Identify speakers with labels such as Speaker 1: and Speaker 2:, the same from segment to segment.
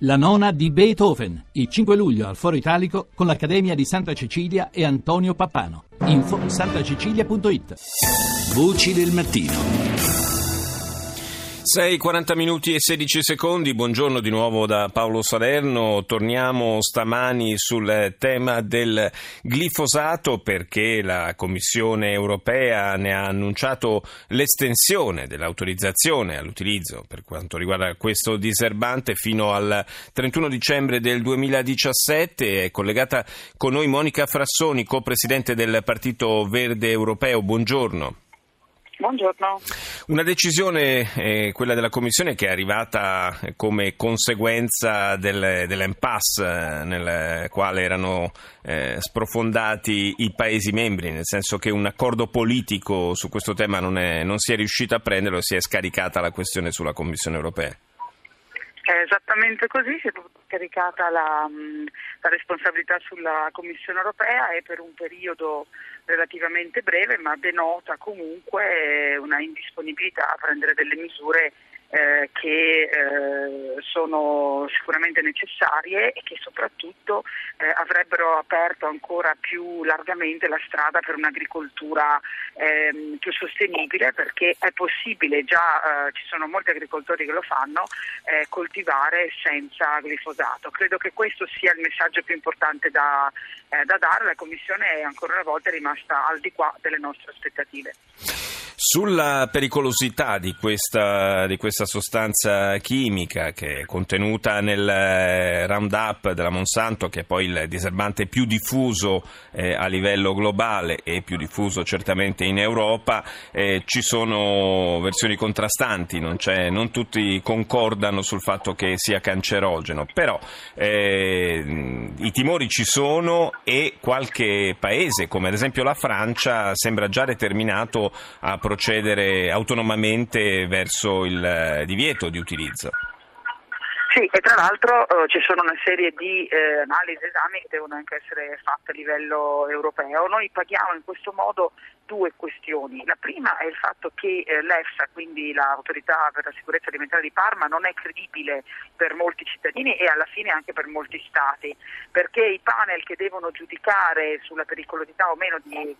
Speaker 1: La nona di Beethoven, il 5 luglio al Foro Italico con l'Accademia di Santa Cecilia e Antonio Pappano. Info santacecilia.it
Speaker 2: Voci del mattino.
Speaker 3: 6, 40 minuti e 16 secondi, buongiorno di nuovo da Paolo Salerno, torniamo stamani sul tema del glifosato perché la Commissione europea ne ha annunciato l'estensione dell'autorizzazione all'utilizzo per quanto riguarda questo diserbante fino al 31 dicembre del 2017, è collegata con noi Monica Frassoni, co-presidente del Partito Verde Europeo, buongiorno.
Speaker 4: Buongiorno.
Speaker 3: Una decisione, eh, quella della Commissione, che è arrivata come conseguenza del, dell'impasse eh, nel quale erano eh, sprofondati i Paesi membri, nel senso che un accordo politico su questo tema non, è, non si è riuscito a prenderlo e si è scaricata la questione sulla Commissione europea.
Speaker 4: È esattamente così, si è caricata la, la responsabilità sulla Commissione europea e per un periodo relativamente breve, ma denota comunque una indisponibilità a prendere delle misure eh, che eh, sono sicuramente necessarie e che soprattutto eh, avrebbero aperto ancora più largamente la strada per un'agricoltura ehm, più sostenibile perché è possibile, già eh, ci sono molti agricoltori che lo fanno, eh, coltivare senza glifosato. Credo che questo sia il messaggio più importante da, eh, da dare, la Commissione è ancora una volta rimasta al di qua delle nostre aspettative.
Speaker 3: Sulla pericolosità di questa, di questa, sostanza chimica che è contenuta nel eh, Roundup della Monsanto, che è poi il diserbante più diffuso eh, a livello globale e più diffuso certamente in Europa, eh, ci sono versioni contrastanti, non, non, tutti concordano sul fatto che sia cancerogeno, però eh, i timori ci sono e qualche paese, come ad esempio la Francia, sembra già determinato a procedere autonomamente verso il eh, divieto di utilizzo.
Speaker 4: Sì, e tra l'altro eh, ci sono una serie di eh, analisi e esami che devono anche essere fatte a livello europeo. Noi paghiamo in questo modo due questioni. La prima è il fatto che eh, l'EFSA, quindi l'autorità per la sicurezza alimentare di Parma, non è credibile per molti cittadini e alla fine anche per molti stati, perché i panel che devono giudicare sulla pericolosità o meno di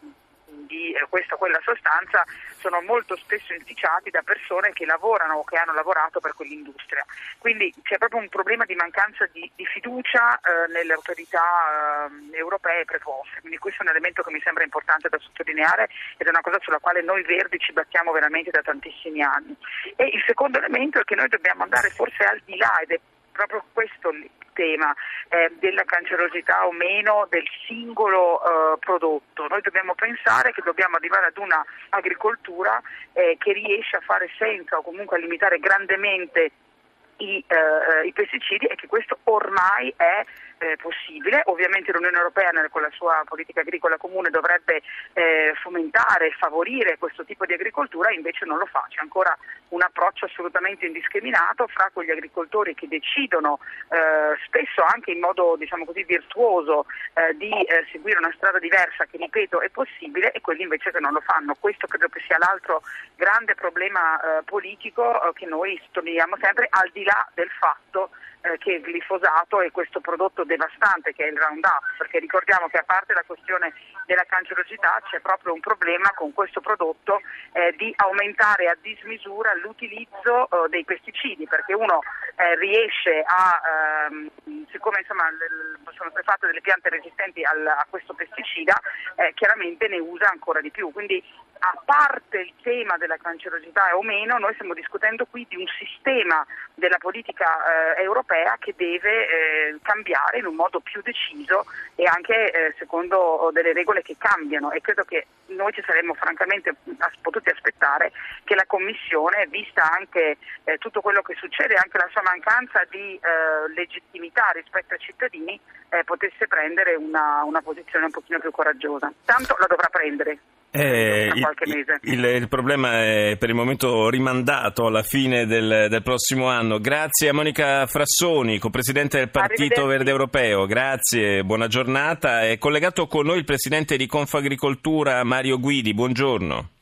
Speaker 4: di eh, questa o quella sostanza sono molto spesso inficiati da persone che lavorano o che hanno lavorato per quell'industria. Quindi c'è proprio un problema di mancanza di, di fiducia eh, nelle autorità eh, europee preposte. Quindi questo è un elemento che mi sembra importante da sottolineare ed è una cosa sulla quale noi verdi ci battiamo veramente da tantissimi anni. E il secondo elemento è che noi dobbiamo andare forse al di là ed è proprio questo il tema eh, della cancerosità o meno del singolo eh, prodotto. Noi dobbiamo pensare che dobbiamo arrivare ad una agricoltura eh, che riesce a fare senza o comunque a limitare grandemente i, eh, i pesticidi e che questo ormai è eh, possibile. Ovviamente l'Unione Europea con la sua politica agricola comune dovrebbe eh, fomentare e favorire questo tipo di agricoltura, invece non lo fa. C'è ancora un approccio assolutamente indiscriminato fra quegli agricoltori che decidono eh, spesso anche in modo diciamo così, virtuoso eh, di eh, seguire una strada diversa che ripeto è possibile e quelli invece che non lo fanno. Questo credo che sia l'altro grande problema eh, politico che noi sottolineiamo sempre al di là del fatto eh, che il glifosato è questo prodotto devastante che è il Roundup, perché ricordiamo che a parte la questione della cancerosità c'è proprio un problema con questo prodotto eh, di aumentare a dismisura l'utilizzo eh, dei pesticidi, perché uno eh, riesce a, ehm, siccome insomma, sono state fatte delle piante resistenti a questo pesticida, eh, chiaramente ne usa ancora di più. Quindi a parte il tema della cancerosità o meno, noi stiamo discutendo qui di un sistema della politica eh, europea che deve eh, cambiare in un modo più deciso e anche eh, secondo delle regole che cambiano e credo che noi ci saremmo francamente potuti aspettare che la Commissione, vista anche eh, tutto quello che succede, anche la sua mancanza di eh, legittimità rispetto ai cittadini, eh, potesse prendere una, una posizione un pochino più coraggiosa. Tanto la dovrà prendere.
Speaker 3: Eh, il, il, il, problema è per il momento rimandato alla fine del, del prossimo anno. Grazie a Monica Frassoni, co-presidente del Partito Verde Europeo. Grazie, buona giornata. È collegato con noi il presidente di Confagricoltura Mario Guidi. Buongiorno.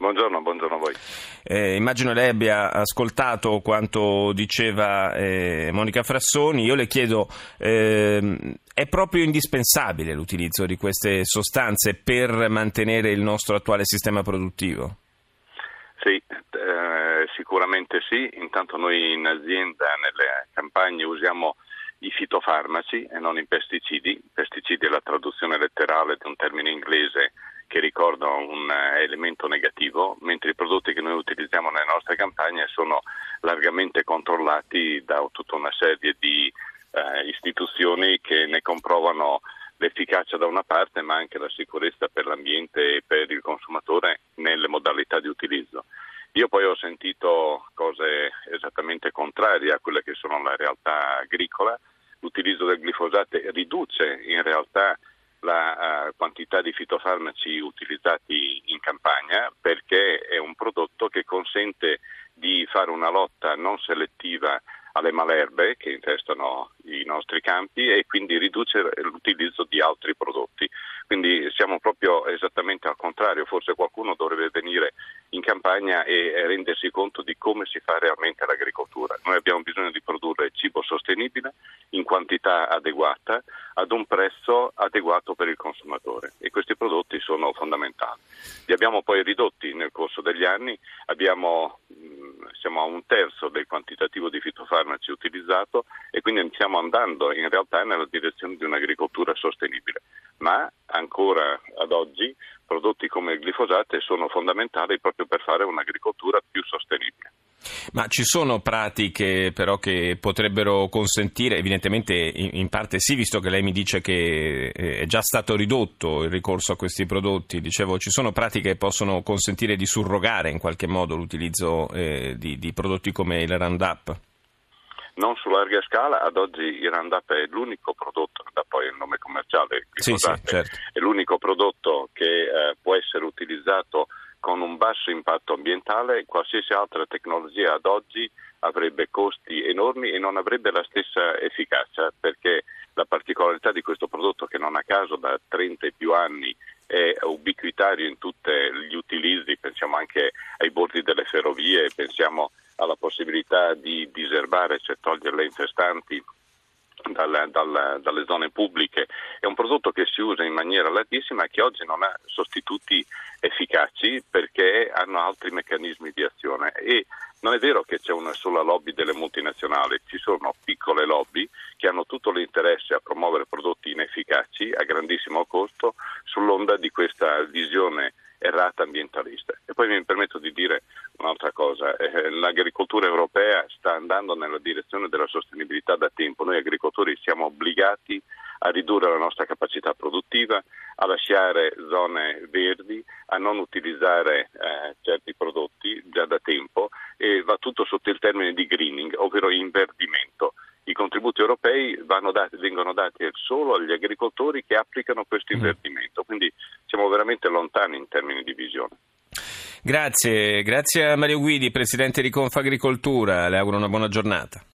Speaker 5: Buongiorno, buongiorno a voi.
Speaker 3: Eh, immagino lei abbia ascoltato quanto diceva eh, Monica Frassoni. Io le chiedo, eh, è proprio indispensabile l'utilizzo di queste sostanze per mantenere il nostro attuale sistema produttivo?
Speaker 5: Sì, eh, sicuramente sì. Intanto noi in azienda, nelle campagne, usiamo i fitofarmaci e non i pesticidi. Pesticidi è la traduzione letterale di un termine inglese che ricorda un eh, elemento negativo, mentre i prodotti che noi utilizziamo nelle nostre campagne sono largamente controllati da tutta una serie di eh, istituzioni che ne comprovano l'efficacia da una parte ma anche la sicurezza per l'ambiente e per il consumatore nelle modalità di utilizzo. Io poi ho sentito cose esattamente contrarie a quelle che sono la realtà agricola. L'utilizzo del glifosate riduce in realtà la quantità di fitofarmaci utilizzati in campagna perché è un prodotto che consente di fare una lotta non selettiva alle malerbe che infestano i nostri campi e quindi riduce l'utilizzo di altri prodotti. Quindi siamo proprio esattamente al contrario, forse qualcuno dovrebbe venire in campagna e rendersi conto di come si fa realmente l'agricoltura. Noi abbiamo bisogno di produrre cibo sostenibile in quantità adeguata ad un prezzo adeguato per il consumatore e questi prodotti sono fondamentali. Li abbiamo poi ridotti nel corso degli anni, abbiamo siamo a un terzo del quantitativo di fitofarmaci utilizzato e quindi stiamo andando in realtà nella direzione di un'agricoltura sostenibile. Ma ancora ad oggi prodotti come il glifosate sono fondamentali proprio per fare un'agricoltura più sostenibile.
Speaker 3: Ma ci sono pratiche però che potrebbero consentire, evidentemente in parte sì, visto che lei mi dice che eh, è già stato ridotto il ricorso a questi prodotti, dicevo ci sono pratiche che possono consentire di surrogare in qualche modo l'utilizzo eh, di, di prodotti come il Roundup?
Speaker 5: non su larga scala, ad oggi il Roundup è l'unico prodotto, da poi il nome commerciale,
Speaker 3: sì, sì, certo.
Speaker 5: è l'unico prodotto che eh, può essere utilizzato con un basso impatto ambientale, qualsiasi altra tecnologia ad oggi avrebbe costi enormi e non avrebbe la stessa efficacia perché la particolarità di questo prodotto che non a caso da 30 e più anni è ubiquitario in tutti gli utilizzi, pensiamo anche ai bordi delle ferrovie, pensiamo alla possibilità di diserbare, cioè togliere le infestanti dal, dal, dalle zone pubbliche. È un prodotto che si usa in maniera latissima e che oggi non ha sostituti efficaci perché hanno altri meccanismi di azione. E non è vero che c'è una sola lobby delle multinazionali, ci sono piccole lobby che hanno tutto l'interesse a promuovere prodotti inefficaci a grandissimo costo sull'onda di questa visione errata ambientalista. E poi mi permetto di dire cosa, eh, l'agricoltura europea sta andando nella direzione della sostenibilità da tempo, noi agricoltori siamo obbligati a ridurre la nostra capacità produttiva, a lasciare zone verdi, a non utilizzare eh, certi prodotti già da tempo e va tutto sotto il termine di greening, ovvero inverdimento. I contributi europei dati, vengono dati solo agli agricoltori che applicano questo mm. inverdimento, quindi siamo veramente lontani in termini di visione.
Speaker 3: Grazie, grazie a Mario Guidi, Presidente di Confagricoltura, le auguro una buona giornata.